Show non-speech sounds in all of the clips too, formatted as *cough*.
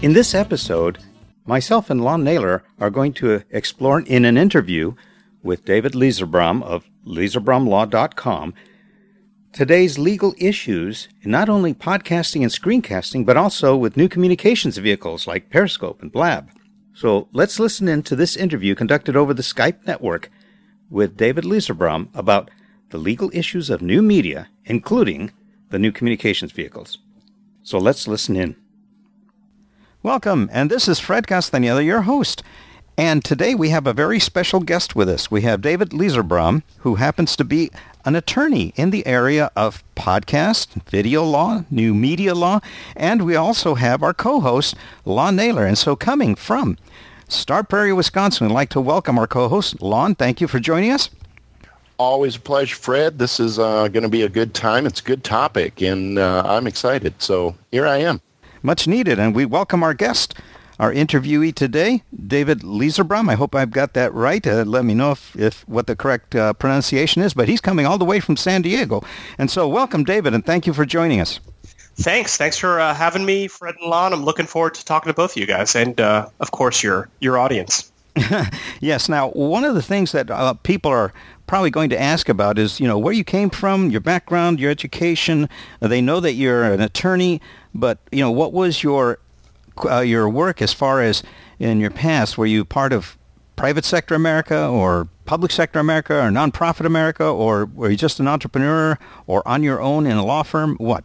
In this episode, myself and Lon Naylor are going to explore in an interview with David Lizerbram of lizerbramlaw.com today's legal issues not only podcasting and screencasting, but also with new communications vehicles like Periscope and Blab. So let's listen in to this interview conducted over the Skype network with David Lizerbram about the legal issues of new media, including the new communications vehicles. So let's listen in. Welcome, and this is Fred Castaneda, your host. And today we have a very special guest with us. We have David Lizerbram, who happens to be an attorney in the area of podcast, video law, new media law, and we also have our co-host, Lon Naylor. And so coming from Star Prairie, Wisconsin, I'd like to welcome our co-host, Lon. Thank you for joining us. Always a pleasure, Fred. This is uh, going to be a good time. It's a good topic, and uh, I'm excited. So here I am much needed. And we welcome our guest, our interviewee today, David Lizerbram. I hope I've got that right. Uh, let me know if, if what the correct uh, pronunciation is. But he's coming all the way from San Diego. And so welcome, David, and thank you for joining us. Thanks. Thanks for uh, having me, Fred and Lon. I'm looking forward to talking to both of you guys and, uh, of course, your, your audience. *laughs* yes. Now, one of the things that uh, people are probably going to ask about is, you know, where you came from, your background, your education. They know that you're an attorney, but you know, what was your uh, your work as far as in your past? Were you part of private sector America or public sector America or nonprofit America, or were you just an entrepreneur or on your own in a law firm? What?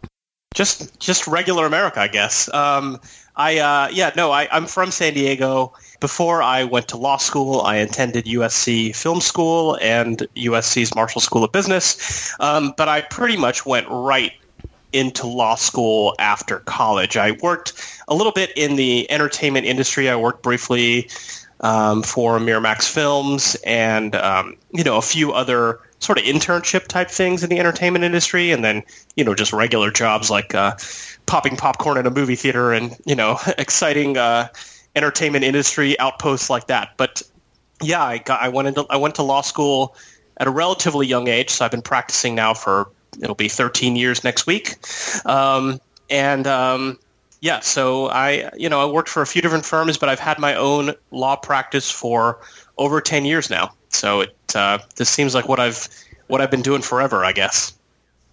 Just just regular America, I guess. Um, I uh, yeah no, I, I'm from San Diego. Before I went to law school, I attended USC Film School and USC's Marshall School of Business. Um, but I pretty much went right into law school after college. I worked a little bit in the entertainment industry. I worked briefly um, for Miramax Films and um, you know a few other sort of internship type things in the entertainment industry, and then you know just regular jobs like uh, popping popcorn in a movie theater and you know *laughs* exciting uh, entertainment industry outposts like that. But yeah, I got I went into I went to law school at a relatively young age, so I've been practicing now for it'll be 13 years next week. Um, and um, yeah, so I, you know, I worked for a few different firms, but I've had my own law practice for over 10 years now. So it uh, this seems like what I've what I've been doing forever, I guess.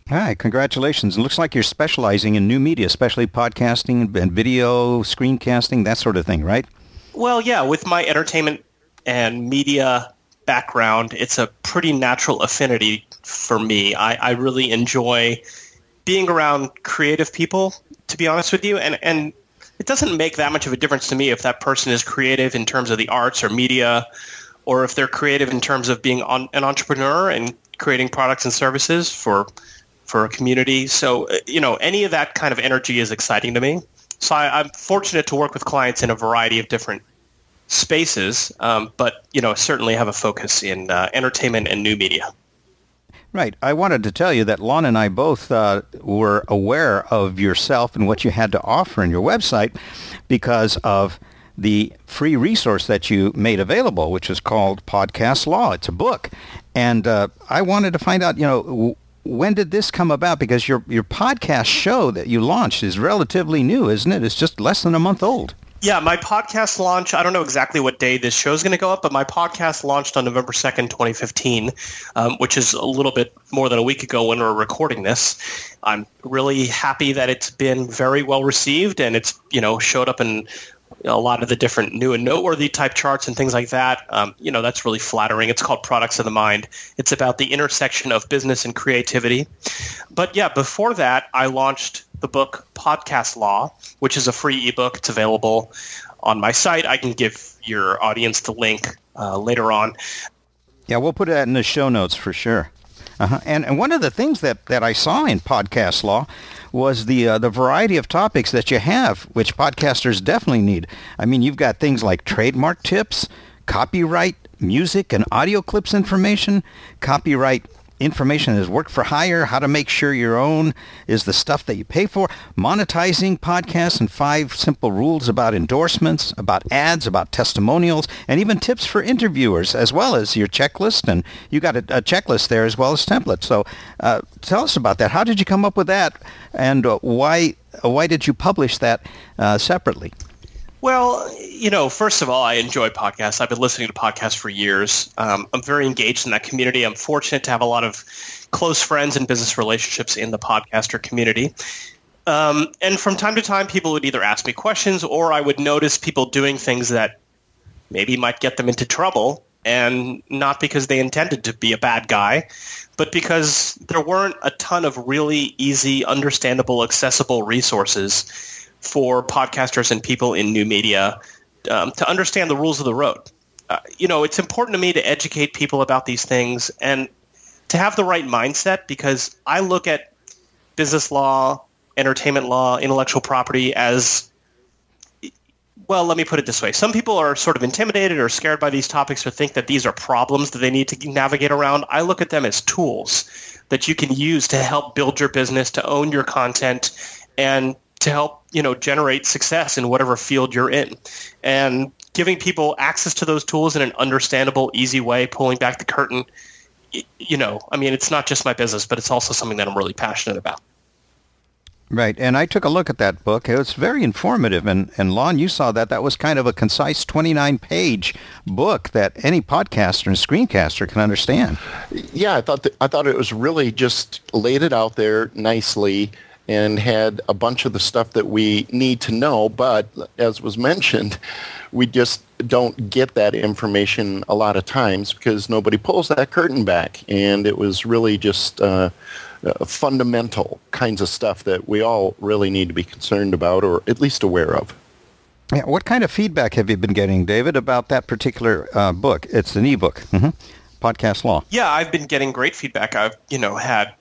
Hi, congratulations. It looks like you're specializing in new media, especially podcasting and video, screencasting, that sort of thing, right? Well, yeah, with my entertainment and media background, it's a pretty natural affinity for me. I, I really enjoy being around creative people, to be honest with you, and and it doesn't make that much of a difference to me if that person is creative in terms of the arts or media, or if they're creative in terms of being on, an entrepreneur and creating products and services for for a community. So uh, you know, any of that kind of energy is exciting to me. So I, I'm fortunate to work with clients in a variety of different spaces, um, but you know, certainly have a focus in uh, entertainment and new media. Right. I wanted to tell you that Lon and I both uh, were aware of yourself and what you had to offer in your website because of the free resource that you made available, which is called Podcast Law. It's a book. And uh, I wanted to find out, you know, w- when did this come about? Because your, your podcast show that you launched is relatively new, isn't it? It's just less than a month old. Yeah, my podcast launch, I don't know exactly what day this show is going to go up, but my podcast launched on November 2nd, 2015, um, which is a little bit more than a week ago when we're recording this. I'm really happy that it's been very well received and it's, you know, showed up in a lot of the different new and noteworthy type charts and things like that. Um, you know, that's really flattering. It's called Products of the Mind. It's about the intersection of business and creativity. But yeah, before that, I launched the book Podcast Law, which is a free ebook. It's available on my site. I can give your audience the link uh, later on. Yeah, we'll put that in the show notes for sure. Uh-huh. And, and one of the things that, that I saw in podcast law was the uh, the variety of topics that you have, which podcasters definitely need. I mean, you've got things like trademark tips, copyright, music and audio clips information, copyright information is work for hire, how to make sure your own is the stuff that you pay for, monetizing podcasts, and five simple rules about endorsements, about ads, about testimonials, and even tips for interviewers, as well as your checklist. And you got a, a checklist there as well as templates. So uh, tell us about that. How did you come up with that, and uh, why why did you publish that uh, separately? Well, you know, first of all, I enjoy podcasts. I've been listening to podcasts for years. Um, I'm very engaged in that community. I'm fortunate to have a lot of close friends and business relationships in the podcaster community. Um, and from time to time, people would either ask me questions or I would notice people doing things that maybe might get them into trouble. And not because they intended to be a bad guy, but because there weren't a ton of really easy, understandable, accessible resources for podcasters and people in new media um, to understand the rules of the road. Uh, you know, it's important to me to educate people about these things and to have the right mindset because I look at business law, entertainment law, intellectual property as well, let me put it this way. Some people are sort of intimidated or scared by these topics or think that these are problems that they need to navigate around. I look at them as tools that you can use to help build your business, to own your content, and to help you know generate success in whatever field you're in and giving people access to those tools in an understandable easy way pulling back the curtain you know i mean it's not just my business but it's also something that i'm really passionate about Right, and I took a look at that book. It was very informative, and and Lon, you saw that. That was kind of a concise, twenty-nine page book that any podcaster and screencaster can understand. Yeah, I thought that, I thought it was really just laid it out there nicely and had a bunch of the stuff that we need to know. But as was mentioned, we just don't get that information a lot of times because nobody pulls that curtain back. And it was really just uh, uh, fundamental kinds of stuff that we all really need to be concerned about or at least aware of. Yeah, what kind of feedback have you been getting, David, about that particular uh, book? It's an ebook, mm-hmm. podcast law. Yeah, I've been getting great feedback. I've you know had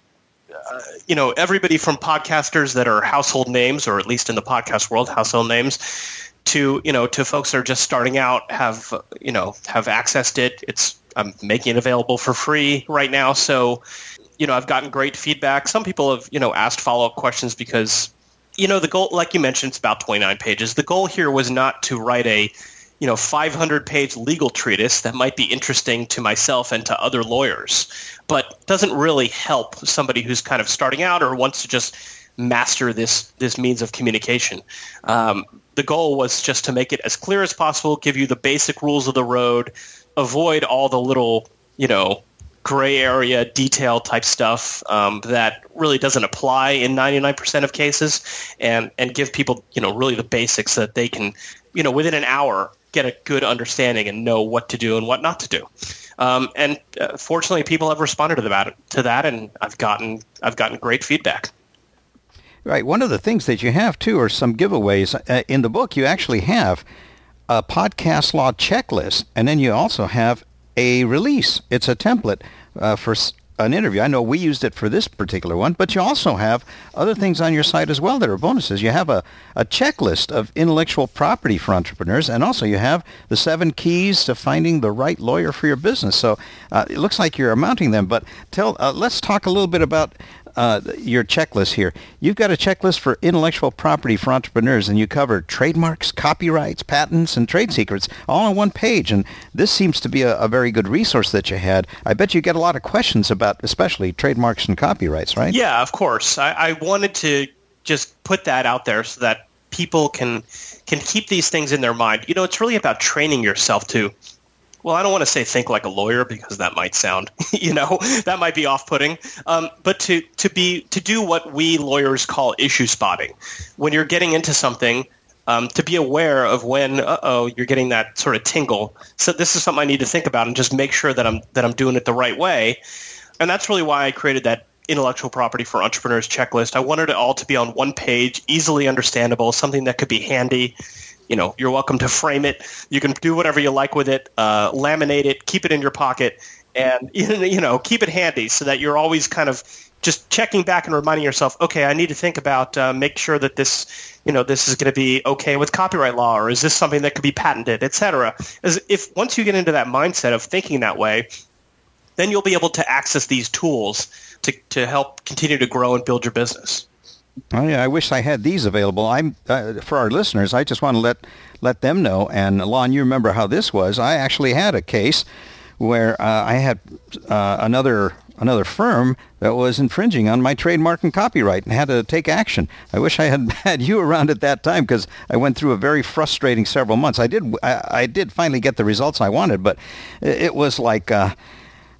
uh, you know, everybody from podcasters that are household names, or at least in the podcast world, household names, to you know, to folks that are just starting out, have you know, have accessed it. It's I'm making it available for free right now, so you know, I've gotten great feedback. Some people have you know asked follow up questions because you know the goal, like you mentioned, it's about 29 pages. The goal here was not to write a you know 500 page legal treatise that might be interesting to myself and to other lawyers but doesn't really help somebody who's kind of starting out or wants to just master this this means of communication. Um, the goal was just to make it as clear as possible give you the basic rules of the road avoid all the little you know gray area detail type stuff um, that really doesn't apply in 99% of cases and and give people you know really the basics that they can you know within an hour get a good understanding and know what to do and what not to do. Um, and uh, fortunately, people have responded to that, to that, and I've gotten I've gotten great feedback. Right. One of the things that you have too are some giveaways uh, in the book. You actually have a podcast law checklist, and then you also have a release. It's a template uh, for an interview. I know we used it for this particular one, but you also have other things on your site as well that are bonuses. You have a, a checklist of intellectual property for entrepreneurs, and also you have the seven keys to finding the right lawyer for your business. So uh, it looks like you're mounting them, but tell, uh, let's talk a little bit about uh, your checklist here. You've got a checklist for intellectual property for entrepreneurs, and you cover trademarks, copyrights, patents, and trade secrets all on one page. And this seems to be a, a very good resource that you had. I bet you get a lot of questions about, especially trademarks and copyrights, right? Yeah, of course. I, I wanted to just put that out there so that people can can keep these things in their mind. You know, it's really about training yourself to well, I don't want to say think like a lawyer because that might sound, *laughs* you know, that might be off-putting. Um, but to to be to do what we lawyers call issue spotting, when you're getting into something, um, to be aware of when, oh, you're getting that sort of tingle. So this is something I need to think about and just make sure that I'm that I'm doing it the right way. And that's really why I created that intellectual property for entrepreneurs checklist. I wanted it all to be on one page, easily understandable, something that could be handy you know, you're welcome to frame it. You can do whatever you like with it, uh, laminate it, keep it in your pocket, and *laughs* you know, keep it handy so that you're always kind of just checking back and reminding yourself, okay, I need to think about uh, make sure that this, you know, this is going to be okay with copyright law, or is this something that could be patented, etc. As if once you get into that mindset of thinking that way, then you'll be able to access these tools to, to help continue to grow and build your business. Oh, yeah, I wish I had these available. I'm uh, for our listeners. I just want to let let them know. And Lon, you remember how this was? I actually had a case where uh, I had uh, another another firm that was infringing on my trademark and copyright and had to take action. I wish I had *laughs* had you around at that time because I went through a very frustrating several months. I did I, I did finally get the results I wanted, but it, was like. Uh,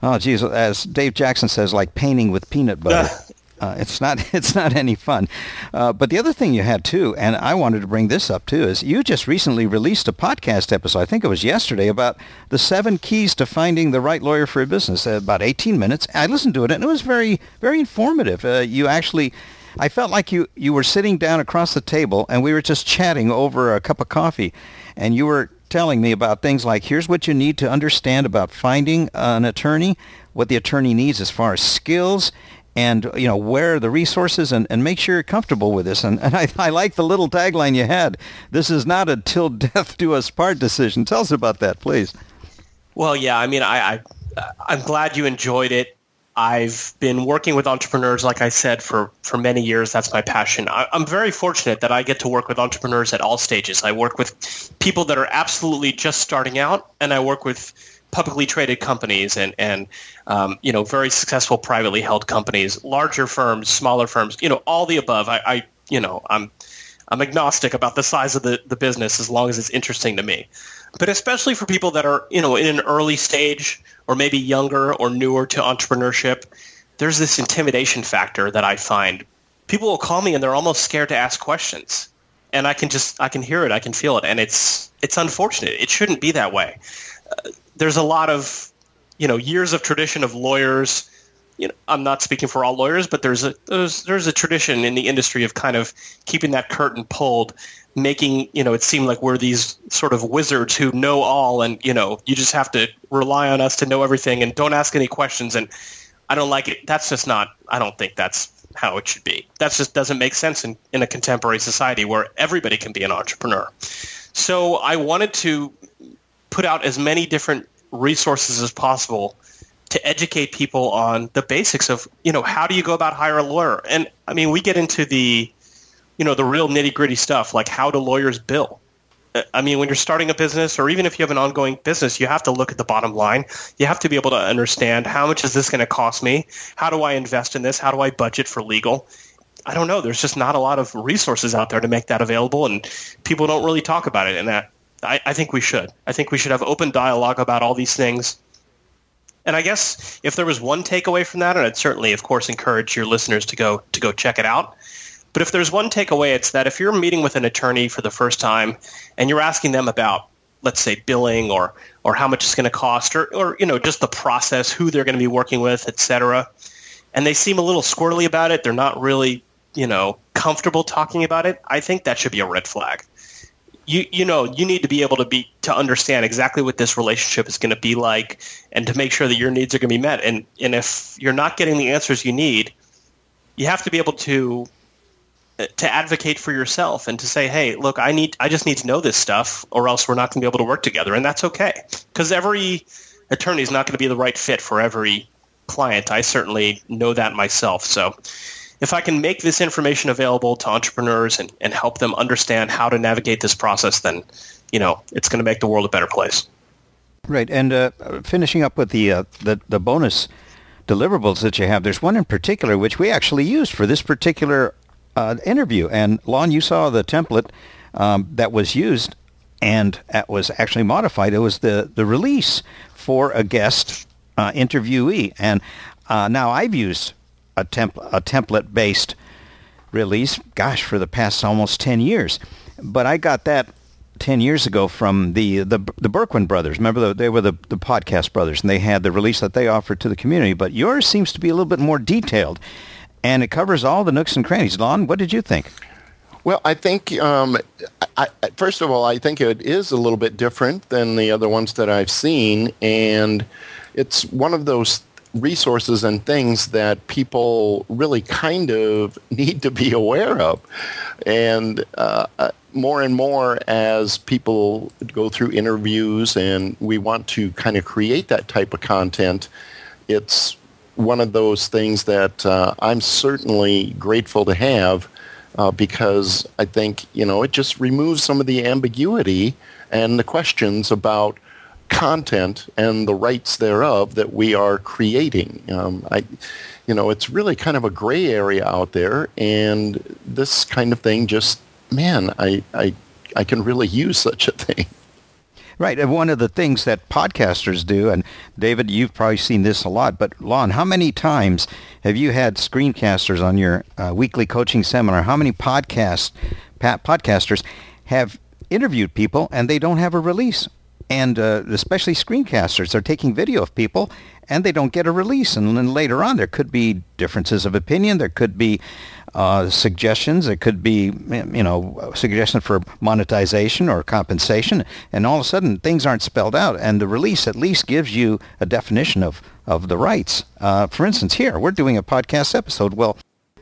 oh, geez, as Dave Jackson says, like painting with peanut butter. *laughs* Uh, it's not *laughs* it's not any fun. Uh, but the other thing you had too, and I wanted to bring this up too, is you just recently released a podcast episode. I think it was yesterday about the seven keys to finding the right lawyer for a business. Uh, about 18 minutes. I listened to it, and it was very very informative. Uh, you actually. I felt like you, you were sitting down across the table and we were just chatting over a cup of coffee and you were telling me about things like here's what you need to understand about finding an attorney, what the attorney needs as far as skills and you know where are the resources and, and make sure you're comfortable with this. And, and I, I like the little tagline you had this is not a till *laughs* death do us part decision. Tell us about that please. Well yeah i mean i, I i'm glad you enjoyed it. I've been working with entrepreneurs like i said for for many years. That's my passion. I, i'm very fortunate that i get to work with entrepreneurs at all stages. I work with people that are absolutely just starting out and i work with publicly traded companies and and um, you know very successful privately held companies, larger firms, smaller firms, you know all the above. I, I you know I'm I'm agnostic about the size of the, the business as long as it's interesting to me. But especially for people that are you know in an early stage or maybe younger or newer to entrepreneurship, there's this intimidation factor that I find. People will call me and they're almost scared to ask questions and I can just I can hear it, I can feel it, and it's it's unfortunate. It shouldn't be that way. Uh, there's a lot of you know years of tradition of lawyers. You know, I'm not speaking for all lawyers, but there's a there's there's a tradition in the industry of kind of keeping that curtain pulled, making you know it seem like we're these sort of wizards who know all, and you know you just have to rely on us to know everything and don't ask any questions. And I don't like it. That's just not. I don't think that's how it should be. That just doesn't make sense in, in a contemporary society where everybody can be an entrepreneur. So I wanted to put out as many different resources as possible to educate people on the basics of you know how do you go about hire a lawyer? And i mean we get into the you know the real nitty gritty stuff like how do lawyers bill? Uh, i mean when you're starting a business or even if you have an ongoing business you have to look at the bottom line. You have to be able to understand how much is this going to cost me? How do i invest in this? How do i budget for legal? I don't know. There's just not a lot of resources out there to make that available and people don't really talk about it and that I, I think we should. I think we should have open dialogue about all these things. And I guess if there was one takeaway from that, and I'd certainly, of course, encourage your listeners to go to go check it out. But if there's one takeaway, it's that if you're meeting with an attorney for the first time and you're asking them about, let's say, billing or or how much it's going to cost, or or you know just the process, who they're going to be working with, et cetera, and they seem a little squirrely about it, they're not really you know comfortable talking about it. I think that should be a red flag you you know you need to be able to be to understand exactly what this relationship is going to be like and to make sure that your needs are going to be met. And and if you're not getting the answers you need you have to be able to uh, to advocate for yourself and to say hey look i need i just need to know this stuff or else we're not going to be able to work together. And that's okay because every attorney is not going to be the right fit for every client. I certainly know that myself. So if I can make this information available to entrepreneurs and, and help them understand how to navigate this process, then, you know, it's going to make the world a better place. Right. And uh, finishing up with the, uh, the, the bonus deliverables that you have, there's one in particular which we actually used for this particular uh, interview. And Lon, you saw the template um, that was used and that was actually modified. It was the, the release for a guest uh, interviewee. And uh, now I've used a, temp- a template based release, gosh, for the past almost 10 years. But I got that 10 years ago from the the, the Berkwin brothers. Remember, the, they were the, the podcast brothers, and they had the release that they offered to the community. But yours seems to be a little bit more detailed, and it covers all the nooks and crannies. Lon, what did you think? Well, I think, um, I, first of all, I think it is a little bit different than the other ones that I've seen, and it's one of those resources and things that people really kind of *laughs* need to be aware of. And uh, uh, more and more as people go through interviews and we want to kind of create that type of content, it's one of those things that uh, I'm certainly grateful to have uh, because I think you know it just removes some of the ambiguity and the questions about content and the rights thereof that we are creating. Um, I, you know, it's really kind of a gray area out there, and this kind of thing just, man, I, I, I can really use such a thing. Right. And one of the things that podcasters do, and David, you've probably seen this a lot, but Lon, how many times have you had screencasters on your uh, weekly coaching seminar? How many podcast, podcasters have interviewed people and they don't have a release? And uh, especially screencasters, they're taking video of people and they don't get a release. And then later on, there could be differences of opinion. There could be uh, suggestions. It could be, you know, suggestions for monetization or compensation. And all of a sudden, things aren't spelled out. And the release at least gives you a definition of, of the rights. Uh, for instance, here, we're doing a podcast episode. Well,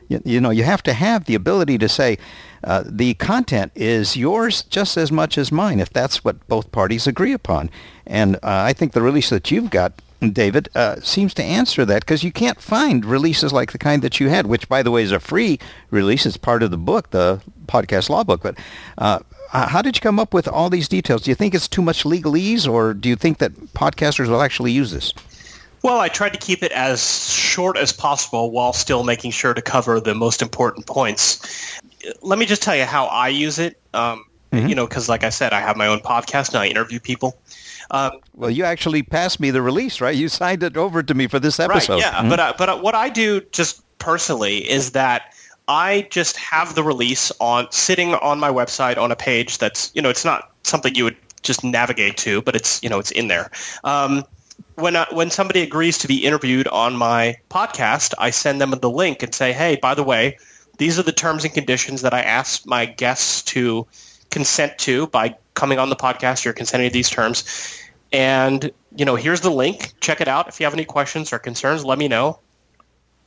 you, you know, you have to have the ability to say, uh, the content is yours just as much as mine if that's what both parties agree upon. And uh, I think the release that you've got David, uh, seems to answer that because you can't find releases like the kind that you had, which, by the way, is a free release. It's part of the book, the podcast law book. But uh, how did you come up with all these details? Do you think it's too much legalese, or do you think that podcasters will actually use this? Well, I tried to keep it as short as possible while still making sure to cover the most important points. Let me just tell you how I use it. Um, mm-hmm. You know, because like I said, I have my own podcast and I interview people. Um, well, you actually passed me the release, right? You signed it over to me for this episode. Right, yeah. Mm-hmm. But, uh, but uh, what I do just personally is that I just have the release on sitting on my website on a page that's, you know, it's not something you would just navigate to, but it's, you know, it's in there. Um, when uh, when somebody agrees to be interviewed on my podcast, I send them the link and say, "Hey, by the way, these are the terms and conditions that I ask my guests to consent to by coming on the podcast. You're consenting to these terms. And, you know, here's the link. Check it out. If you have any questions or concerns, let me know.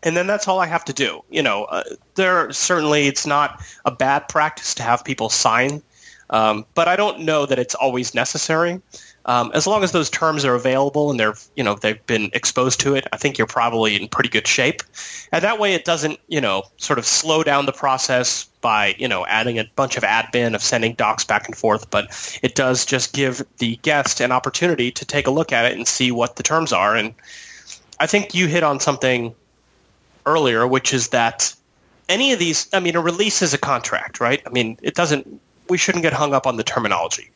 And then that's all I have to do. You know, uh, there certainly it's not a bad practice to have people sign, um, but I don't know that it's always necessary. Um, as long as those terms are available and they're you know they've been exposed to it, I think you're probably in pretty good shape. And that way, it doesn't you know sort of slow down the process by you know adding a bunch of admin of sending docs back and forth. But it does just give the guest an opportunity to take a look at it and see what the terms are. And I think you hit on something earlier, which is that any of these, I mean, a release is a contract, right? I mean, it doesn't. We shouldn't get hung up on the terminology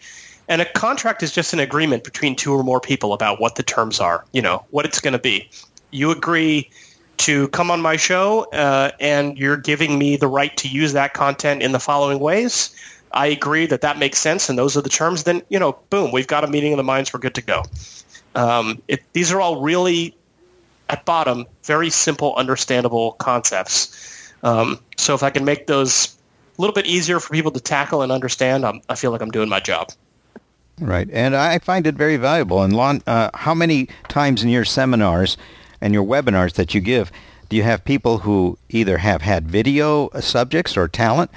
and a contract is just an agreement between two or more people about what the terms are, you know, what it's going to be. You agree to come on my show uh, and you're giving me the right to use that content in the following ways. I agree that that makes sense and those are the terms. Then, you know, boom, we've got a meeting of the minds. We're good to go. Um, it, these are all really, at bottom, very simple, understandable concepts. Um, so if I can make those a little bit easier for people to tackle and understand, I'm, I feel like I'm doing my job. Right, and I find it very valuable. And Lon, uh, how many times in your seminars and your webinars that you give do you have people who either have had video subjects or talent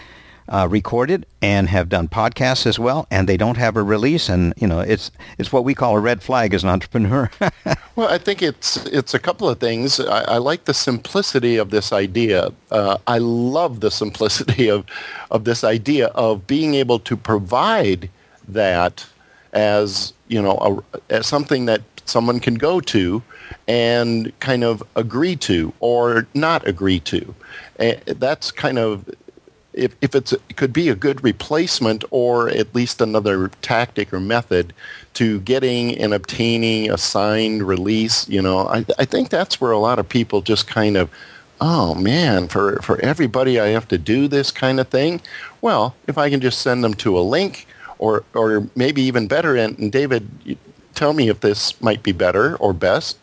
uh, recorded and have done podcasts as well, and they don't have a release, and you know it's it's what we call a red flag as an entrepreneur. *laughs* well, I think it's it's a couple of things. I, I like the simplicity of this idea. Uh, I love the simplicity of of this idea of being able to provide that as you know a, as something that someone can go to and kind of agree to or not agree to. And that's kind of if, if it's it could be a good replacement or at least another tactic or method to getting and obtaining a signed release, you know, I, I think that's where a lot of people just kind of, oh man, for, for everybody I have to do this kind of thing. Well, if I can just send them to a link or or maybe even better. And, and David, tell me if this might be better or best.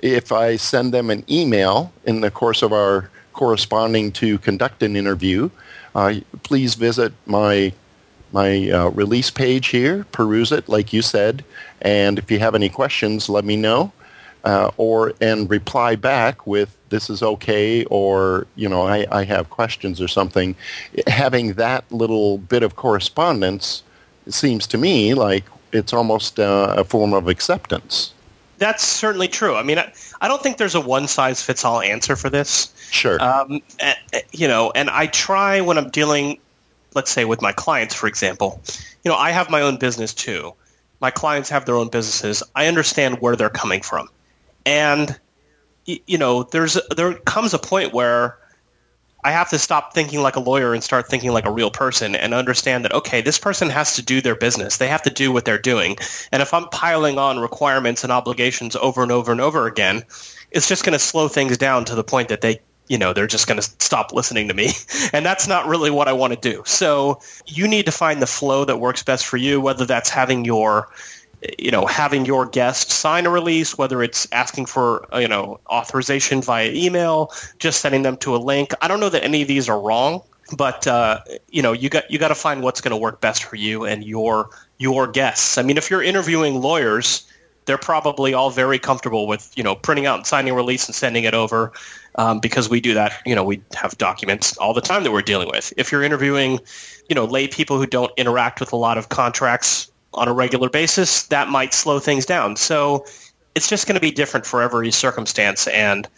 If I send them an email in the course of our corresponding to conduct an interview, uh, please visit my my uh, release page here, peruse it like you said, and if you have any questions, let me know, uh, or and reply back with this is okay, or you know I, I have questions or something. Having that little bit of correspondence it seems to me like it's almost uh, a form of acceptance. that's certainly true. I mean, I, I don't think there's a one size fits all answer for this. Sure. Um, eh, you know, and I try when I'm dealing, let's say, with my clients, for example. You know, I have my own business too. My clients have their own businesses. I understand where they're coming from, and you know, there's there comes a point where I have to stop thinking like a lawyer and start thinking like a real person and understand that, okay, this person has to do their business. They have to do what they're doing. And if I'm piling on requirements and obligations over and over and over again, it's just going to slow things down to the point that they, you know, they're just going to stop listening to me. *laughs* And that's not really what I want to do. So you need to find the flow that works best for you, whether that's having your you know, having your guest sign a release, whether it's asking for, you know, authorization via email, just sending them to a link. I don't know that any of these are wrong, but uh, you know, you got you got to find what's going to work best for you and your your guests. I mean, if you're interviewing lawyers, they're probably all very comfortable with, you know, printing out and signing a release and sending it over. Um, because we do that, you know, we have documents all the time that we're dealing with. If you're interviewing, you know, lay people who don't interact with a lot of contracts on a regular basis, that might slow things down. So it's just going to be different for every circumstance, and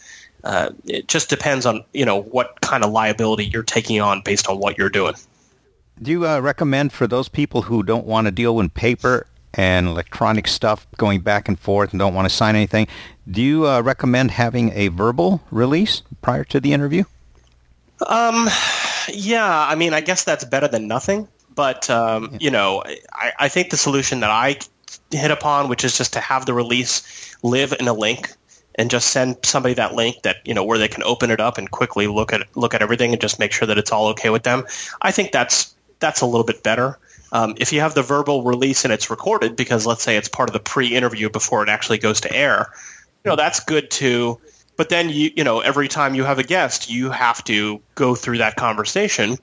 uh, it just depends on you know what kind of liability you're taking on based on what you're doing. Do you uh, recommend for those people who don't want to deal with paper and electronic stuff going back and forth and don't want to sign anything? Do you uh, recommend having a verbal release prior to the interview? Um, yeah. I mean, I guess that's better than nothing. But um, yeah. you know, I, I think the solution that I hit upon, which is just to have the release live in a link and just send somebody that link that you know where they can open it up and quickly look at look at everything and just make sure that it's all okay with them. I think that's that's a little bit better. Um, if you have the verbal release and it's recorded, because let's say it's part of the pre-interview before it actually goes to air, you know that's good too. But then you you know every time you have a guest, you have to go through that conversation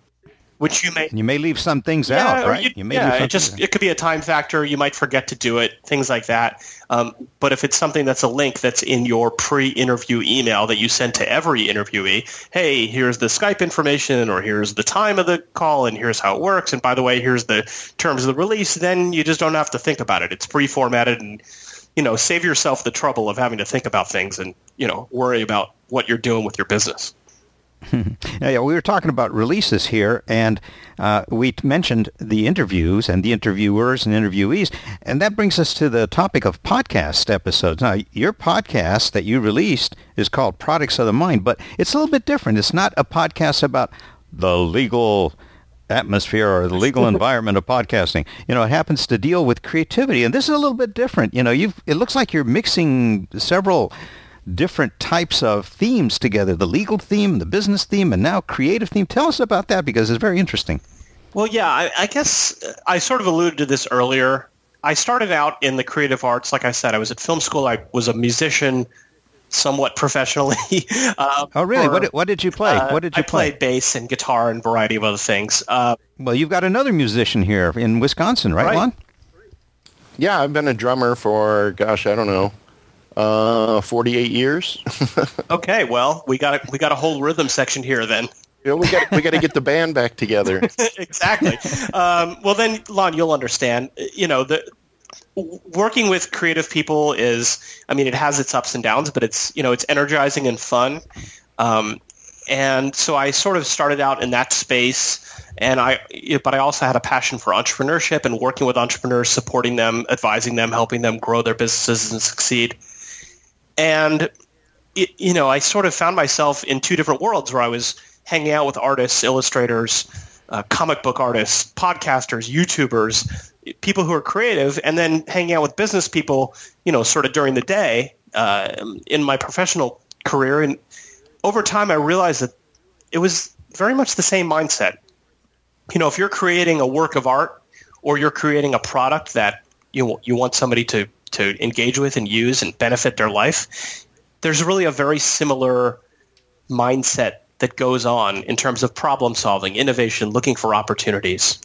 which you may and you may leave some things yeah, out, right? You, you may yeah, it just it could be a time factor. You might forget to do it, things like that. Um, but if it's something that's a link that's in your pre-interview email that you send to every interviewee, hey, here's the Skype information, or here's the time of the call, and here's how it works, and by the way, here's the terms of the release. Then you just don't have to think about it. It's pre-formatted, and you know, save yourself the trouble of having to think about things and you know worry about what you're doing with your business. Yeah, we were talking about releases here, and uh, we mentioned the interviews and the interviewers and interviewees, and that brings us to the topic of podcast episodes. Now, your podcast that you released is called Products of the Mind, but it's a little bit different. It's not a podcast about the legal atmosphere or the legal *laughs* environment of podcasting. You know, it happens to deal with creativity, and this is a little bit different. You know, you've it looks like you're mixing several different types of themes together, the legal theme, the business theme, and now creative theme. Tell us about that because it's very interesting. Well, yeah, I, I guess I sort of alluded to this earlier. I started out in the creative arts. Like I said, I was at film school. I was a musician somewhat professionally. *laughs* uh, oh, really? For, what, what did you play? Uh, what did you I play? played bass and guitar and a variety of other things. Uh, well, you've got another musician here in Wisconsin, right, right. Lon? Yeah, I've been a drummer for, gosh, I don't know, uh, 48 years. *laughs* okay, well, we got a, we got a whole rhythm section here then. You know, we got we got to get the band back together. *laughs* exactly. Um, well, then, Lon, you'll understand. You know, the working with creative people is, I mean, it has its ups and downs, but it's you know, it's energizing and fun. Um, and so I sort of started out in that space, and I, but I also had a passion for entrepreneurship and working with entrepreneurs, supporting them, advising them, helping them grow their businesses and succeed. And it, you know, I sort of found myself in two different worlds where I was hanging out with artists, illustrators, uh, comic book artists, podcasters, YouTubers, people who are creative, and then hanging out with business people, you know, sort of during the day uh, in my professional career. And over time, I realized that it was very much the same mindset. You know, if you're creating a work of art or you're creating a product that you you want somebody to to engage with and use and benefit their life, there's really a very similar mindset that goes on in terms of problem solving, innovation, looking for opportunities.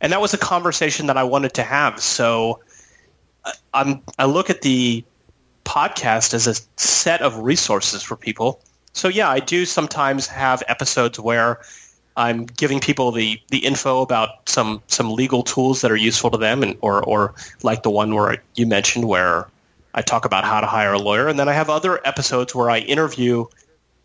And that was a conversation that I wanted to have. So uh, I'm, I look at the podcast as a set of resources for people. So yeah, I do sometimes have episodes where I'm giving people the, the info about some, some legal tools that are useful to them, and or or like the one where you mentioned where I talk about how to hire a lawyer, and then I have other episodes where I interview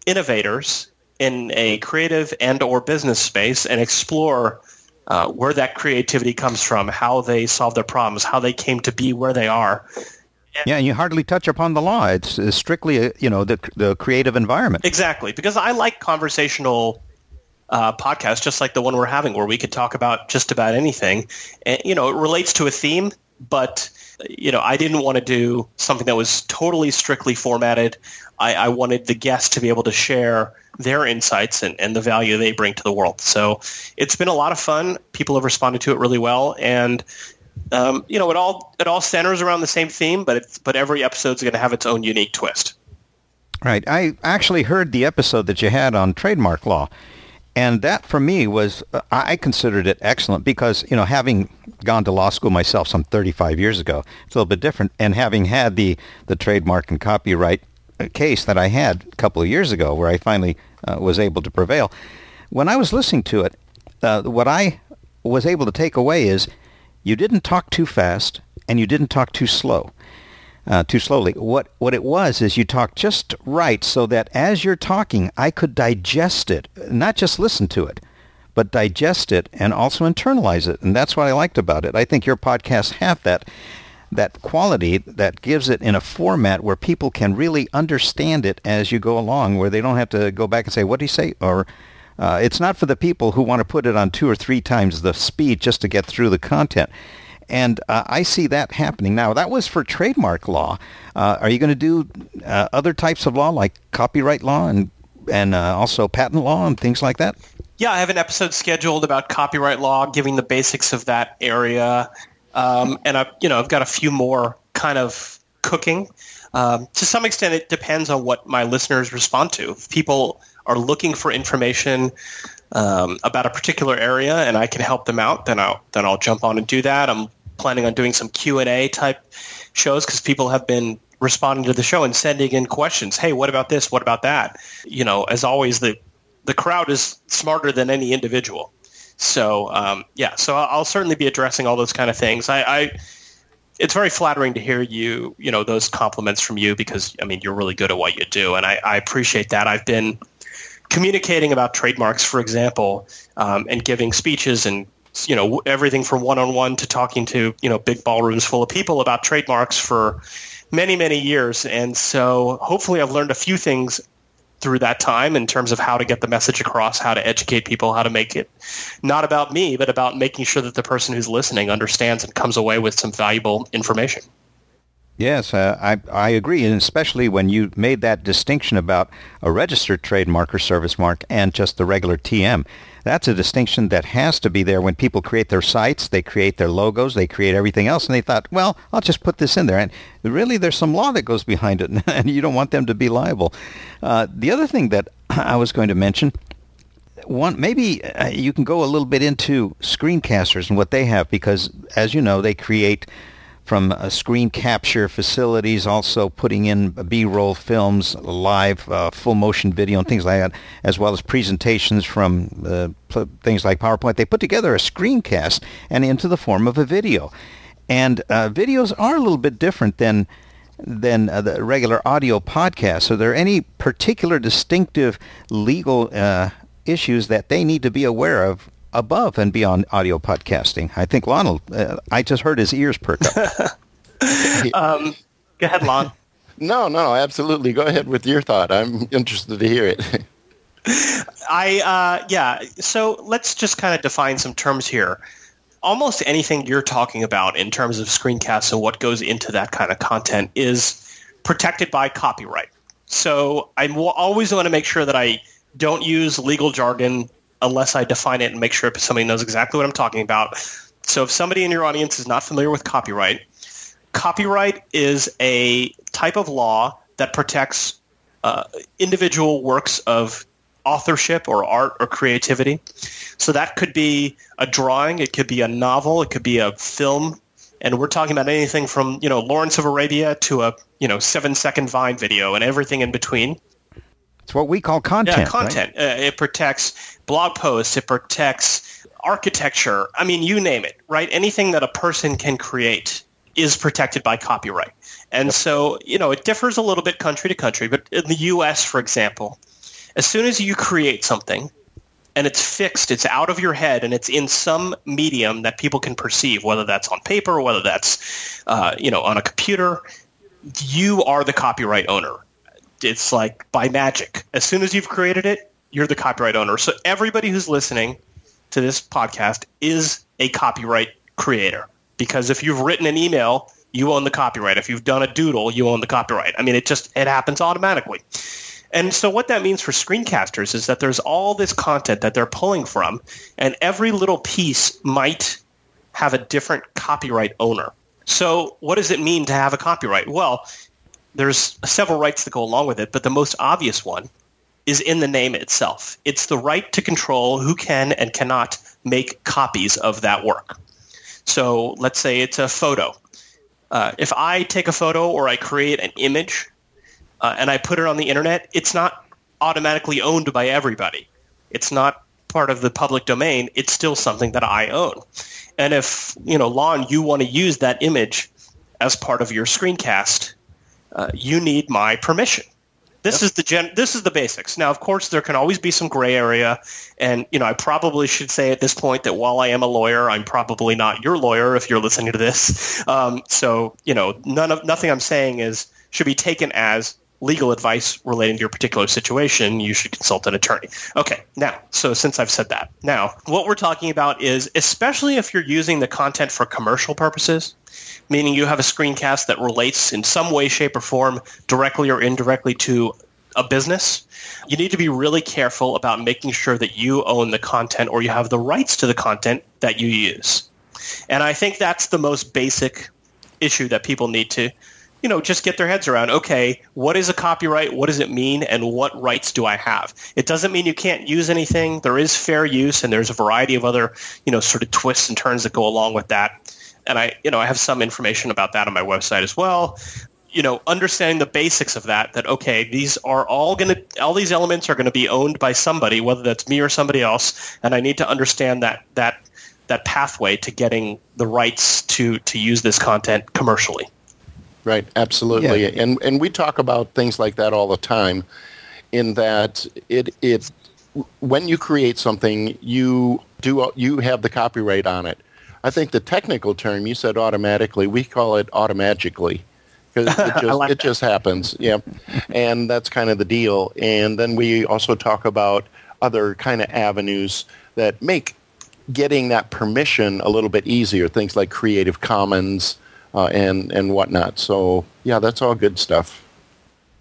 innovators in a creative and or business space and explore uh, where that creativity comes from, how they solve their problems, how they came to be where they are. Yeah, and you hardly touch upon the law. It's, it's strictly, a, you know, the the creative environment. Exactly, because I like conversational uh, podcasts, just like the one we're having, where we could talk about just about anything. And you know, it relates to a theme, but you know, I didn't want to do something that was totally strictly formatted. I, I wanted the guests to be able to share their insights and, and the value they bring to the world. So it's been a lot of fun. People have responded to it really well, and um, you know, it all it all centers around the same theme, but it's but every episode's going to have its own unique twist. Right. I actually heard the episode that you had on trademark law. And that for me was, I considered it excellent because, you know, having gone to law school myself some 35 years ago, it's a little bit different. And having had the, the trademark and copyright uh, case that I had a couple of years ago where I finally uh, was able to prevail, when I was listening to it, uh, what I was able to take away is you didn't talk too fast and you didn't talk too slow uh, too slowly. What what it was is you talked just right so that as you're talking, I could digest it, not just listen to it, but digest it and also internalize it. And that's what I liked about it. I think your podcasts have that that quality that gives it in a format where people can really understand it as you go along, where they don't have to go back and say, "What did he say?" or uh, it's not for the people who want to put it on two or three times the speed just to get through the content. And uh, I see that happening now. That was for trademark law. Uh, are you going to do uh, other types of law like copyright law and and uh, also patent law and things like that? Yeah, I have an episode scheduled about copyright law, giving the basics of that area, um, and I've you know I've got a few more kind of cooking. Um, to some extent, it depends on what my listeners respond to. If people are looking for information um, about a particular area and I can help them out, then I'll then I'll jump on and do that. I'm planning on doing some Q&A type shows because people have been responding to the show and sending in questions. Hey, what about this? What about that? You know, as always, the the crowd is smarter than any individual. So um, yeah, so I'll certainly be addressing all those kind of things. I, I, it's very flattering to hear you, you know, those compliments from you because I mean you're really good at what you do, and I, I appreciate that. I've been communicating about trademarks, for example, um, and giving speeches and you know everything from one-on-one to talking to you know big ballrooms full of people about trademarks for many many years. And so hopefully i've learned a few things through that time in terms of how to get the message across how to educate people how to make it not about me but about making sure that the person who's listening understands and comes away with some valuable information Yes, uh, I, I agree, and especially when you made that distinction about a registered trademark or service mark and just the regular TM. That's a distinction that has to be there when people create their sites, they create their logos, they create everything else, and they thought, well, I'll just put this in there. And really, there's some law that goes behind it, *laughs* and you don't want them to be liable. Uh, the other thing that *clears throat* I was going to mention one maybe uh, you can go a little bit into screencasters and what they have because as you know they create from uh, screen capture facilities, also putting in B-roll films, live uh, full motion video, and things like that, as well as presentations from uh, pl- things like PowerPoint. They put together a screencast and into the form of a video. And uh, videos are a little bit different than than uh, the regular audio podcast. Are there any particular distinctive legal uh, issues that they need to be aware of above and beyond audio podcasting. I think Lon, uh, I just heard his ears perk up. *laughs* um, go ahead, Lon. *laughs* no, no, absolutely. Go ahead with your thought. I'm interested to hear it. *laughs* I, uh, yeah, so let's just kind of define some terms here. Almost anything you're talking about in terms of screencasts and what goes into that kind of content is protected by copyright. So I always want to make sure that I don't use legal jargon unless I define it and make sure somebody knows exactly what I'm talking about. So if somebody in your audience is not familiar with copyright, copyright is a type of law that protects uh, individual works of authorship or art or creativity. So that could be a drawing, it could be a novel, it could be a film, and we're talking about anything from you know Lawrence of Arabia to a you know seven second Vine video and everything in between. It's what we call content. Yeah, content. Right? Uh, it protects blog posts. It protects architecture. I mean, you name it, right? Anything that a person can create is protected by copyright. And so, you know, it differs a little bit country to country, but in the US, for example, as soon as you create something and it's fixed, it's out of your head, and it's in some medium that people can perceive, whether that's on paper, whether that's, uh, you know, on a computer, you are the copyright owner. It's like by magic. As soon as you've created it, you're the copyright owner. So everybody who's listening to this podcast is a copyright creator because if you've written an email, you own the copyright. If you've done a doodle, you own the copyright. I mean, it just it happens automatically. And so what that means for screencasters is that there's all this content that they're pulling from, and every little piece might have a different copyright owner. So what does it mean to have a copyright? Well, there's several rights that go along with it, but the most obvious one is in the name itself. It's the right to control who can and cannot make copies of that work. So let's say it's a photo. Uh, if I take a photo or I create an image uh, and I put it on the internet, it's not automatically owned by everybody. It's not part of the public domain. It's still something that I own. And if, you know, Lon, you want to use that image as part of your screencast, uh, you need my permission. This yep. is the gen- this is the basics. Now, of course, there can always be some gray area, and you know, I probably should say at this point that while I am a lawyer, I'm probably not your lawyer if you're listening to this. Um, so, you know, none of nothing I'm saying is should be taken as legal advice relating to your particular situation, you should consult an attorney. Okay, now, so since I've said that, now what we're talking about is especially if you're using the content for commercial purposes, meaning you have a screencast that relates in some way, shape, or form directly or indirectly to a business, you need to be really careful about making sure that you own the content or you have the rights to the content that you use. And I think that's the most basic issue that people need to you know, just get their heads around, okay, what is a copyright? What does it mean? And what rights do I have? It doesn't mean you can't use anything. There is fair use and there's a variety of other, you know, sort of twists and turns that go along with that and I, you know, I have some information about that on my website as well. You know, understanding the basics of that, that okay, these are all going to, all these elements are going to be owned by somebody, whether that's me or somebody else, and I need to understand that that that pathway to getting the rights to to use this content commercially. Right, absolutely, yeah. and and we talk about things like that all the time. In that it it when you create something, you do you have the copyright on it. I think the technical term you said automatically. We call it automagically because it *laughs* just like it just happens. Yeah, and that's kind of the deal. And then we also talk about other kind of avenues that make getting that permission a little bit easier. Things like Creative Commons uh, and and whatnot. So yeah, that's all good stuff.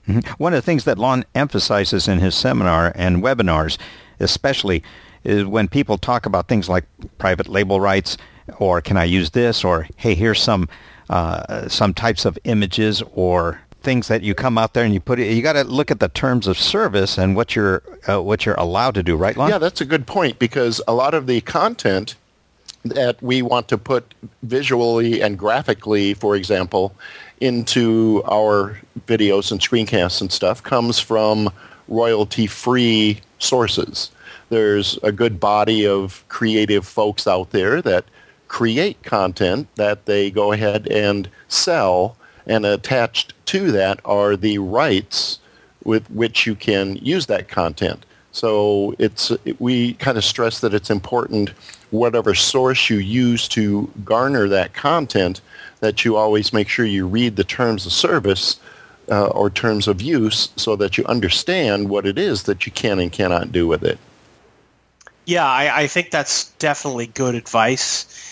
Mm-hmm. One of the things that Lon emphasizes in his seminar and webinars, especially, is when people talk about things like private label rights or can I use this, or hey, here's some uh, some types of images or things that you come out there and you put it. You got to look at the terms of service and what you're uh, what you're allowed to do, right, Lon? Yeah, that's a good point because a lot of the content that we want to put visually and graphically, for example, into our videos and screencasts and stuff comes from royalty-free sources. There's a good body of creative folks out there that create content that they go ahead and sell, and attached to that are the rights with which you can use that content. So it's we kind of stress that it's important whatever source you use to garner that content that you always make sure you read the terms of service uh, or terms of use so that you understand what it is that you can and cannot do with it. Yeah, I, I think that's definitely good advice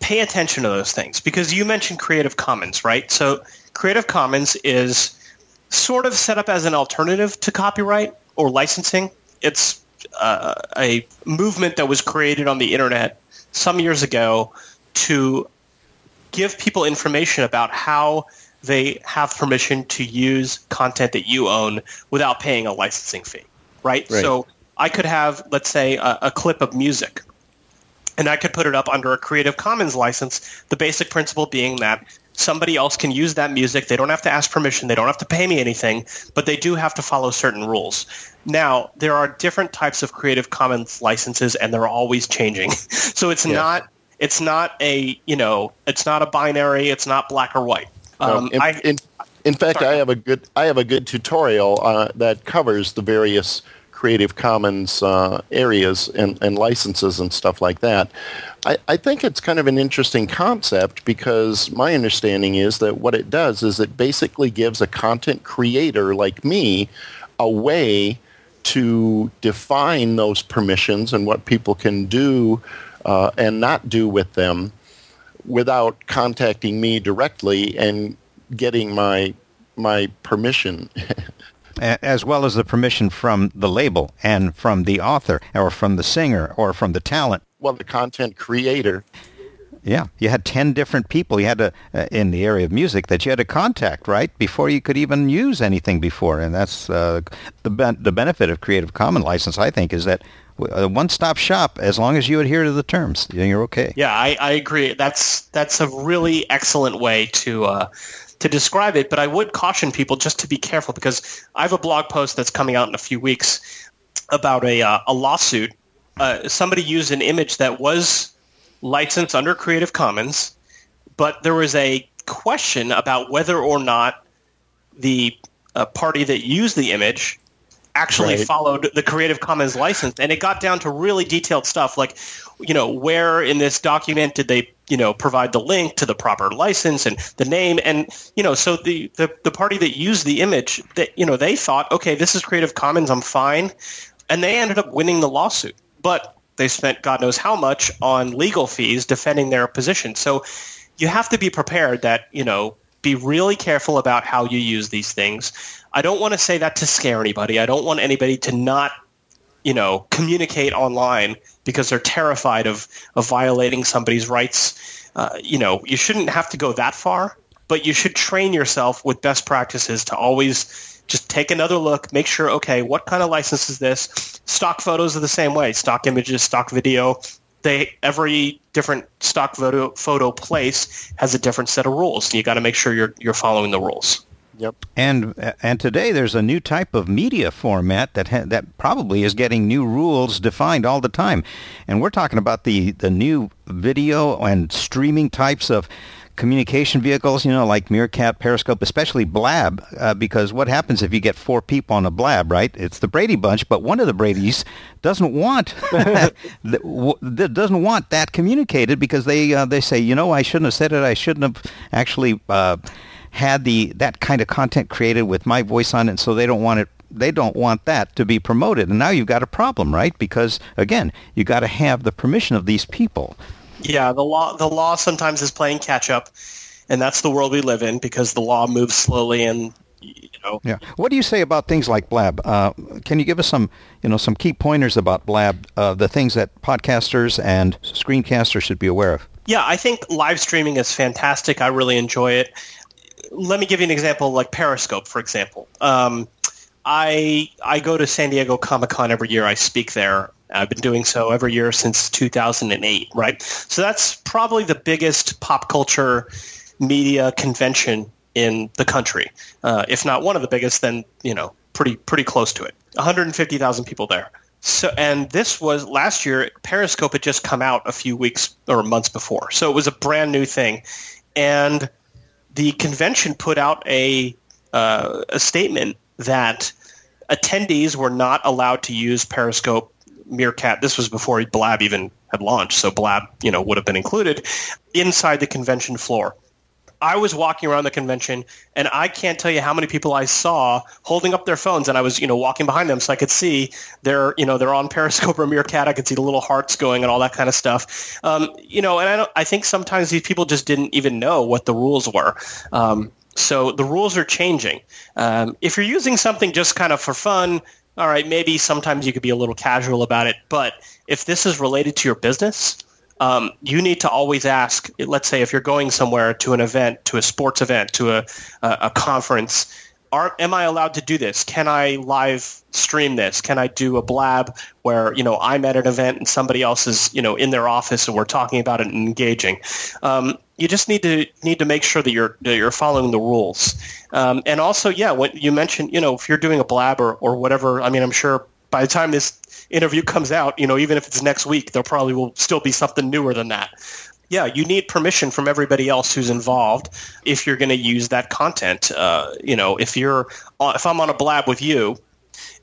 pay attention to those things because you mentioned Creative Commons, right? So Creative Commons is sort of set up as an alternative to copyright or licensing. It's uh, a movement that was created on the internet some years ago to give people information about how they have permission to use content that you own without paying a licensing fee, right? right. So I could have, let's say, a, a clip of music and I could put it up under a Creative Commons license, the basic principle being that somebody else can use that music. They don't have to ask permission. They don't have to pay me anything, but they do have to follow certain rules. Now, there are different types of Creative Commons licenses, and they're always changing. *laughs* so it's not It's not a you know, it's not a binary. It's not black or white. Um, in, I, in, in, fact, sorry. I have a good I have a good tutorial uh, that covers the various Creative Commons uh, areas and, and licenses and stuff like that. I, I think it's kind of an interesting concept because my understanding is that what it does is it basically gives a content creator like me a way to define those permissions and what people can do uh, and not do with them without contacting me directly and getting my my permission. *laughs* as well as the permission from the label and from the author or from the singer or from the talent. Well, the content creator. Yeah, you had 10 different people you had to, uh, in the area of music that you had to contact, right, before you could even use anything before. And that's uh, the, ben- the benefit of Creative Commons license, I think, is that a one-stop shop as long as you adhere to the terms you're okay yeah i, I agree that's that's a really excellent way to uh, to describe it but i would caution people just to be careful because i have a blog post that's coming out in a few weeks about a, uh, a lawsuit uh, somebody used an image that was licensed under creative commons but there was a question about whether or not the uh, party that used the image actually right. followed the Creative Commons license, and it got down to really detailed stuff, like you know where in this document did they you know provide the link to the proper license and the name, and you know so the the, the party that used the image that you know they thought okay this is Creative Commons I'm fine, and they ended up winning the lawsuit, but they spent God knows how much on legal fees defending their position. So you have to be prepared that you know be really careful about how you use these things. I don't want to say that to scare anybody. I don't want anybody to not, you know, communicate online because they're terrified of, of violating somebody's rights. Uh, you know, you shouldn't have to go that far, but you should train yourself with best practices to always just take another look, make sure, okay, what kind of license is this? Stock photos are the same way. Stock images, stock video, they every different stock photo photo place has a different set of rules. You got to make sure you're you're following the rules. Yep. And and today there's a new type of media format that ha- that probably is getting new rules defined all the time. And we're talking about the the new video and streaming types of communication vehicles, you know, like Meerkat, Periscope, especially Blab, uh, because what happens if you get four people on a Blab, right? It's the Brady Bunch, but one of the Brady's doesn't want *laughs* doesn't want that communicated because they uh, they say, you know, I shouldn't have said it. I shouldn't have actually. Uh, had the that kind of content created with my voice on it, so they don't want it they don't want that to be promoted. And now you've got a problem, right? Because again, you got to have the permission of these people. Yeah, the law the law sometimes is playing catch up, and that's the world we live in because the law moves slowly and you know. Yeah. What do you say about things like Blab? Uh, can you give us some, you know, some key pointers about Blab, uh, the things that podcasters and screencasters should be aware of? Yeah, I think live streaming is fantastic. I really enjoy it let me give you an example, like Periscope, for example. Um, I I go to San Diego Comic Con every year. I speak there. I've been doing so every year since 2008, right? So that's probably the biggest pop culture media convention in the country. Uh, if not one of the biggest, then you know, pretty pretty close to it. 150,000 people there. So, and this was last year. Periscope had just come out a few weeks or months before, so it was a brand new thing, and the convention put out a uh, a statement that attendees were not allowed to use Periscope Meerkat. This was before Blab even had launched, so Blab, you know, would have been included inside the convention floor. I was walking around the convention, and I can't tell you how many people I saw holding up their phones, and I was, you know, walking behind them so I could see they're, you know, they're on Periscope or Meerkat. I could see the little hearts going and all that kind of stuff. Um, you know, and I don't. I think sometimes these people just didn't even know what the rules were. Um, so the rules are changing. Um, if you're using something just kind of for fun, all right, maybe sometimes you could be a little casual about it. But if this is related to your business, um, you need to always ask. Let's say if you're going somewhere to an event, to a sports event, to a a, a conference, are am I allowed to do this? Can I live stream this? Can I do a blab where you know I'm at an event and somebody else is you know in their office and we're talking about it and engaging? Um, you just need to need to make sure that you're that you're following the rules. Um, and also, yeah, what you mentioned, you know, if you're doing a blab or, or whatever, I mean, I'm sure by the time this interview comes out, you know, even if it's next week, there probably will still be something newer than that. Yeah, you need permission from everybody else who's involved if you're going to use that content. Uh, you know, if you're if I'm on a blab with you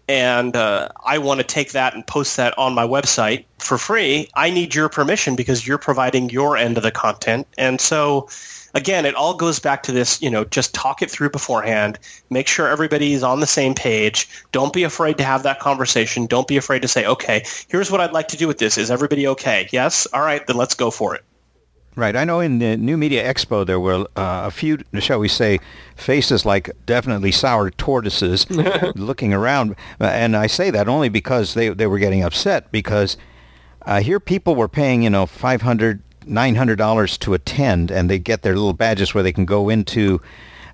and uh, I want to take that and post that on my website for free, I need your permission because you're providing your end of the content. And so again, it all goes back to this, you know, just talk it through beforehand. Make sure everybody's on the same page. Don't be afraid to have that conversation. Don't be afraid to say, okay, here's what I'd like to do with this. Is everybody okay? Yes? All right, then let's go for it. Right. I know in the New Media Expo there were uh, a few, shall we say, faces like definitely sour tortoises *laughs* looking around. And I say that only because they, they were getting upset because uh, here people were paying, you know, 500 $900 to attend, and they get their little badges where they can go into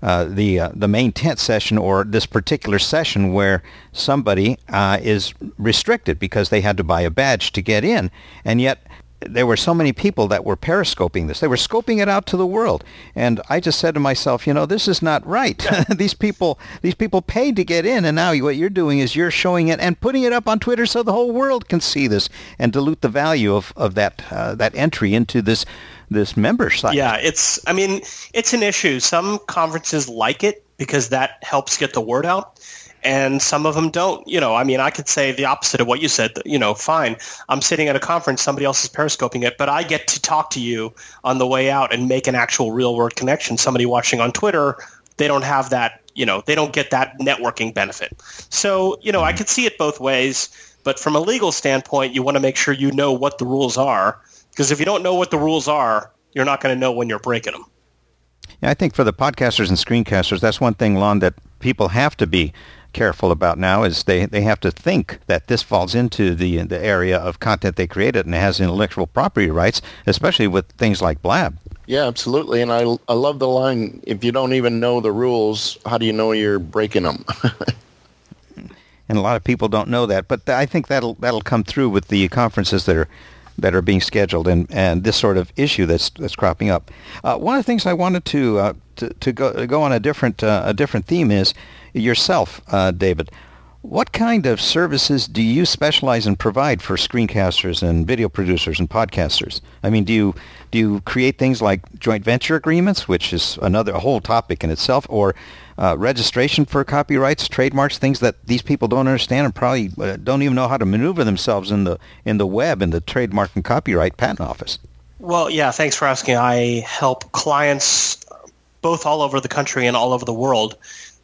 uh, the uh, the main tent session or this particular session where somebody uh, is restricted because they had to buy a badge to get in, and yet there were so many people that were periscoping this. They were scoping it out to the world. And I just said to myself, you know, this is not right. *laughs* these people these people paid to get in and now what you're doing is you're showing it and putting it up on Twitter so the whole world can see this and dilute the value of, of that uh, that entry into this this member site. Yeah, it's I mean, it's an issue. Some conferences like it because that helps get the word out and some of them don't. You know, I mean, I could say the opposite of what you said. You know, fine, I'm sitting at a conference, somebody else is periscoping it, but I get to talk to you on the way out and make an actual real world connection. Somebody watching on Twitter, they don't have that. You know, they don't get that networking benefit. So, you know, I mm-hmm. could see it both ways. But from a legal standpoint, you want to make sure you know what the rules are, because if you don't know what the rules are, you're not going to know when you're breaking them. Yeah, I think for the podcasters and screencasters, that's one thing, Lon, that people have to be careful about now is they, they have to think that this falls into the the area of content they created and has intellectual property rights, especially with things like Blab. Yeah, absolutely. And I, I love the line, if you don't even know the rules, how do you know you're breaking them? *laughs* and a lot of people don't know that, but I think that'll that'll come through with the conferences that are that are being scheduled and, and this sort of issue that's that's cropping up. Uh, one of the things I wanted to uh, to, to go go on a different uh, a different theme is yourself, uh, David. What kind of services do you specialize and provide for screencasters and video producers and podcasters? I mean, do you do you create things like joint venture agreements, which is another a whole topic in itself, or uh, registration for copyrights, trademarks, things that these people don't understand and probably uh, don't even know how to maneuver themselves in the in the web in the trademark and copyright patent office? Well, yeah, thanks for asking. I help clients both all over the country and all over the world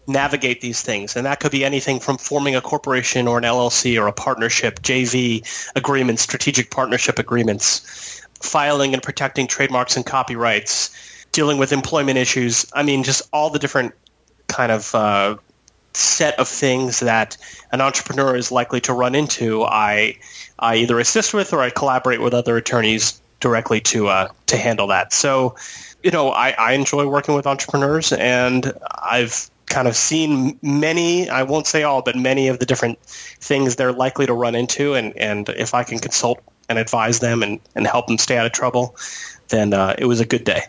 navigate these things. And that could be anything from forming a corporation or an LLC or a partnership, JV agreements, strategic partnership agreements, filing and protecting trademarks and copyrights, dealing with employment issues. I mean, just all the different kind of uh, set of things that an entrepreneur is likely to run into. I I either assist with or I collaborate with other attorneys directly to uh, to handle that. So, you know, I, I enjoy working with entrepreneurs, and I've kind of seen many, I won't say all, but many of the different things they're likely to run into. And, and if I can consult and advise them and, and help them stay out of trouble, then uh, it was a good day.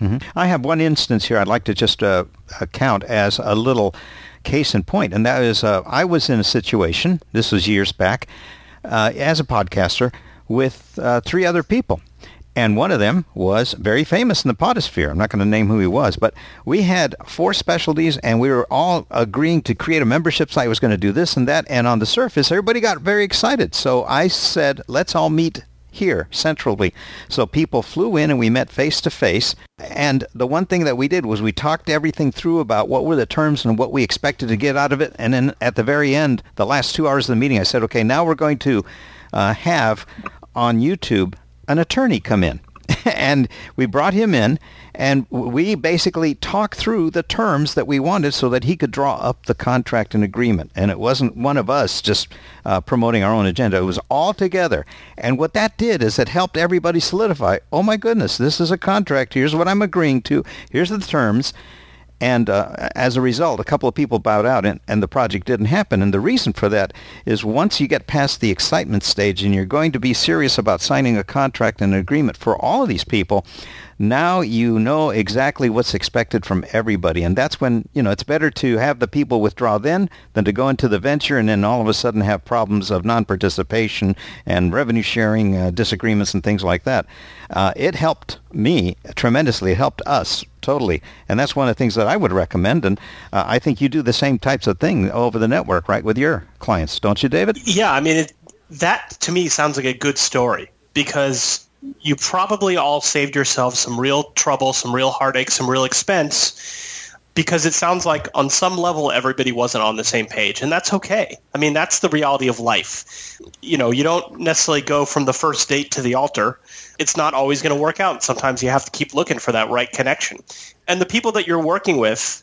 Mm-hmm. I have one instance here I'd like to just uh, count as a little case in point, and that is uh, I was in a situation, this was years back, uh, as a podcaster with uh, three other people. And one of them was very famous in the podosphere. I'm not going to name who he was, but we had four specialties, and we were all agreeing to create a membership site. Was going to do this and that, and on the surface, everybody got very excited. So I said, "Let's all meet here centrally." So people flew in, and we met face to face. And the one thing that we did was we talked everything through about what were the terms and what we expected to get out of it. And then at the very end, the last two hours of the meeting, I said, "Okay, now we're going to uh, have." on YouTube an attorney come in. *laughs* and we brought him in and we basically talked through the terms that we wanted so that he could draw up the contract and agreement. And it wasn't one of us just uh, promoting our own agenda. It was all together. And what that did is it helped everybody solidify, oh my goodness, this is a contract. Here's what I'm agreeing to. Here's the terms And uh, as a result, a couple of people bowed out and, and the project didn't happen. And the reason for that is once you get past the excitement stage and you're going to be serious about signing a contract and an agreement for all of these people, now you know exactly what's expected from everybody. And that's when, you know, it's better to have the people withdraw then than to go into the venture and then all of a sudden have problems of non-participation and revenue sharing uh, disagreements and things like that. Uh, it helped me tremendously. It helped us totally. And that's one of the things that I would recommend. And uh, I think you do the same types of thing over the network, right, with your clients, don't you, David? Yeah, I mean, it, that to me sounds like a good story because you probably all saved yourselves some real trouble, some real heartache, some real expense because it sounds like on some level everybody wasn't on the same page and that's okay. I mean, that's the reality of life. You know, you don't necessarily go from the first date to the altar. It's not always going to work out. Sometimes you have to keep looking for that right connection. And the people that you're working with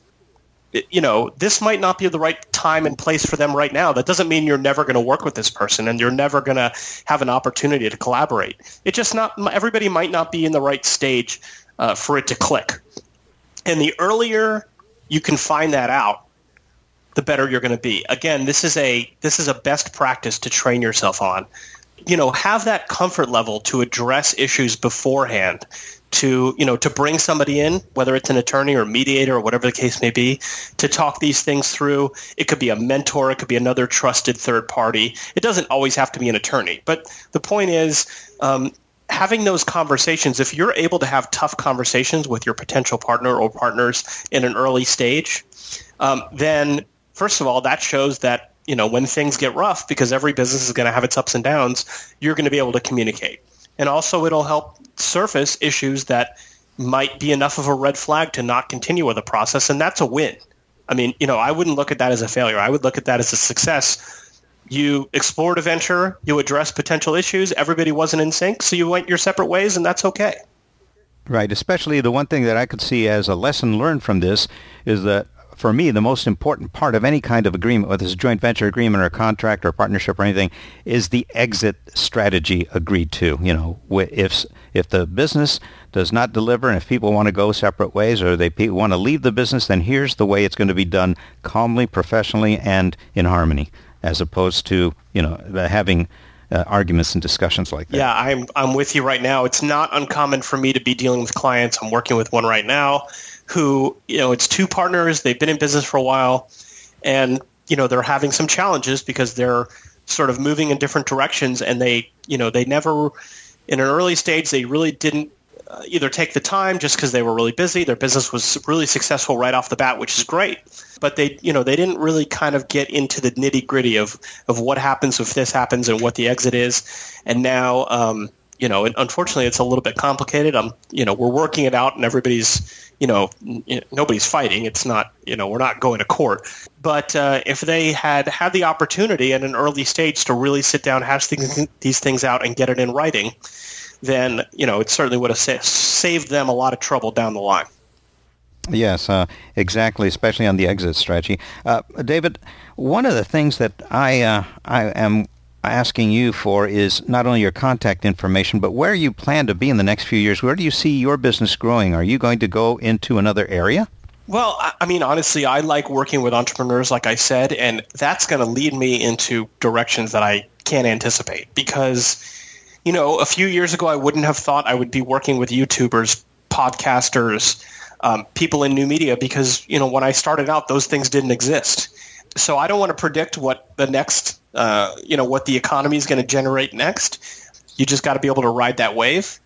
you know, this might not be the right time and place for them right now. That doesn't mean you're never going to work with this person and you're never going to have an opportunity to collaborate. It just not everybody might not be in the right stage uh, for it to click. And the earlier you can find that out, the better you're going to be. Again, this is a this is a best practice to train yourself on. You know, have that comfort level to address issues beforehand to you know to bring somebody in whether it's an attorney or mediator or whatever the case may be to talk these things through it could be a mentor it could be another trusted third party it doesn't always have to be an attorney but the point is um, having those conversations if you're able to have tough conversations with your potential partner or partners in an early stage um, then first of all that shows that you know when things get rough because every business is going to have its ups and downs you're going to be able to communicate and also it'll help surface issues that might be enough of a red flag to not continue with the process, and that's a win. I mean, you know, I wouldn't look at that as a failure. I would look at that as a success. You explored a venture, you addressed potential issues, everybody wasn't in sync, so you went your separate ways, and that's okay. Right. Especially the one thing that I could see as a lesson learned from this is that for me, the most important part of any kind of agreement, whether it's a joint venture agreement or a contract or a partnership or anything, is the exit strategy agreed to. You know, if if the business does not deliver and if people want to go separate ways or they want to leave the business, then here's the way it's going to be done calmly, professionally, and in harmony, as opposed to you know having uh, arguments and discussions like that. Yeah, I'm I'm with you right now. It's not uncommon for me to be dealing with clients. I'm working with one right now who, you know, it's two partners, they've been in business for a while, and, you know, they're having some challenges because they're sort of moving in different directions and they, you know, they never, in an early stage, they really didn't uh, either take the time just because they were really busy. Their business was really successful right off the bat, which is great. But they, you know, they didn't really kind of get into the nitty gritty of of what happens if this happens and what the exit is. And now, um, you know, unfortunately, it's a little bit complicated. I'm, you know, we're working it out, and everybody's you know, nobody's fighting. It's not, you know, we're not going to court. But uh, if they had had the opportunity at an early stage to really sit down, hash these things out, and get it in writing, then you know it certainly would have sa- saved them a lot of trouble down the line. Yes, uh, exactly, especially on the exit strategy. Uh, David, one of the things that I uh, I am asking you for is not only your contact information, but where you plan to be in the next few years. Where do you see your business growing? Are you going to go into another area? Well, I mean, honestly, I like working with entrepreneurs, like I said, and that's going to lead me into directions that I can't anticipate because, you know, a few years ago, I wouldn't have thought I would be working with YouTubers, podcasters, um, people in new media because, you know, when I started out, those things didn't exist. So I don't want to predict what the next uh, you know what the economy is going to generate next. You just got to be able to ride that wave.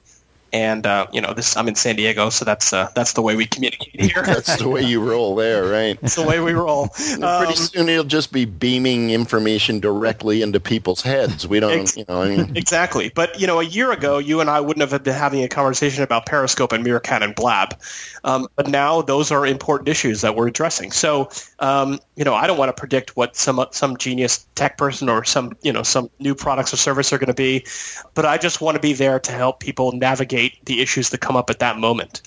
And uh, you know, this I'm in San Diego, so that's uh, that's the way we communicate here. *laughs* that's the way you roll there, right? It's the way we roll. *laughs* Um, Pretty soon you'll just be beaming information directly into people's heads. We don't, ex- you know, I mean. *laughs* exactly. But you know, a year ago, you and I wouldn't have been having a conversation about Periscope and Meerkat and Blab. Um, but now those are important issues that we're addressing. So, um, you know, I don't want to predict what some some genius tech person or some you know some new products or service are going to be, but I just want to be there to help people navigate the issues that come up at that moment.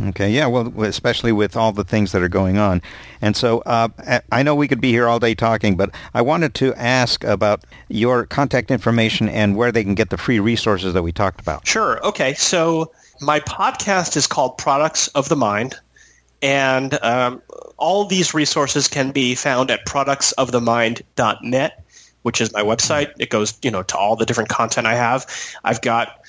Okay, yeah, well, especially with all the things that are going on. And so uh, I know we could be here all day talking, but I wanted to ask about your contact information and where they can get the free resources that we talked about. Sure. Okay. So my podcast is called Products of the Mind, And um, all these resources can be found at productsofthemind.net, which is my website. It goes, you know, to all the different content I have. I've got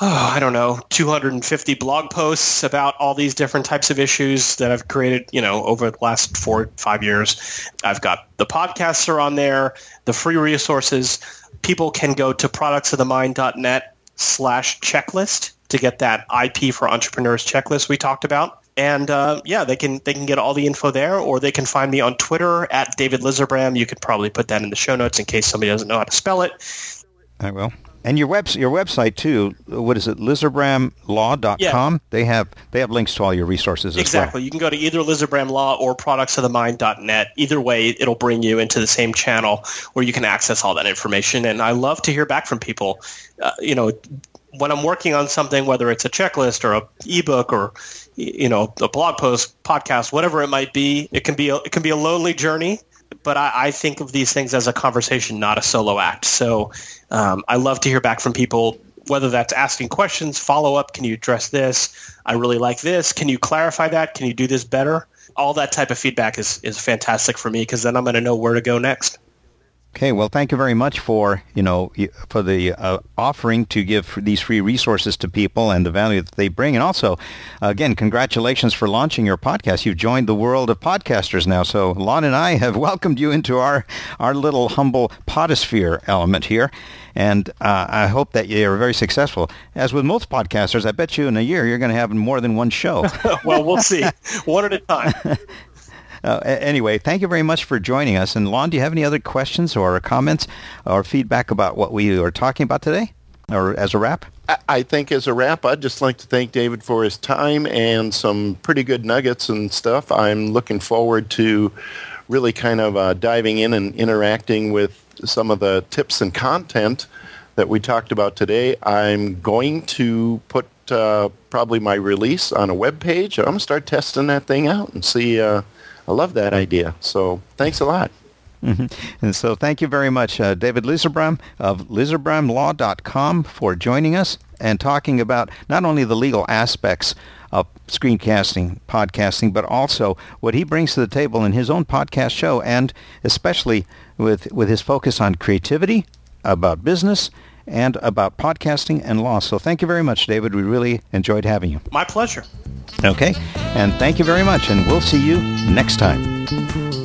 oh, *sighs* I don't know, 250 blog posts about all these different types of issues that I've created, you know, over the last four, five years. I've got the podcasts are on there, the free resources. People can go to productsofthemind.net slash checklist to get that IP for entrepreneurs checklist we talked about. And uh, yeah, they can they can get all the info there, or they can find me on Twitter at David Lizerbram. You could probably put that in the show notes in case somebody doesn't know how to spell it. I will. And your web your website too. What is it? Lizerbramlaw.com. Yeah. They have they have links to all your resources exactly. Well. You can go to either Lizerbram Law or productsofthemind.net. Either way, it'll bring you into the same channel where you can access all that information. And I love to hear back from people. Uh, you know, when I'm working on something, whether it's a checklist or a ebook or you know a blog post, podcast, whatever it might be, it can be a, it can be a lonely journey but I, I, think of these things as a conversation, not a solo act. So um, I love to hear back from people, whether that's asking questions, follow up, can you address this? I really like this. Can you clarify that? Can you do this better? All that type of feedback is, is fantastic for me because then I'm going to know where to go next. Okay, well, thank you very much for you know for the uh, offering to give these free resources to people and the value that they bring, and also, again, congratulations for launching your podcast. You've joined the world of podcasters now. So, Lon and I have *laughs* welcomed you into our our little humble podosphere element here, and uh, I hope that you're very successful. As with most podcasters, I bet you in a year you're going to have more than one show. *laughs* well, we'll see, *laughs* one at a time. Uh, anyway, thank you very much for joining us. And Lon, do you have any other questions or comments or feedback about what we are talking about today, or as a wrap? I think as a wrap, I'd just like to thank David for his time and some pretty good nuggets and stuff. I'm looking forward to really kind of uh, diving in and interacting with some of the tips and content that we talked about today. I'm going to put uh, probably my release on a web page. I'm going to start testing that thing out and see uh, I love that idea. So thanks a lot. Mm-hmm. And so thank you very much, uh, David Lizerbram of lizerbramlaw.com for joining us and talking about not only the legal aspects of screencasting, podcasting, but also what he brings to the table in his own podcast show and especially with, with his focus on creativity, about business, and about podcasting and law. So thank you very much, David. We really enjoyed having you. My pleasure. Okay, and thank you very much, and we'll see you next time.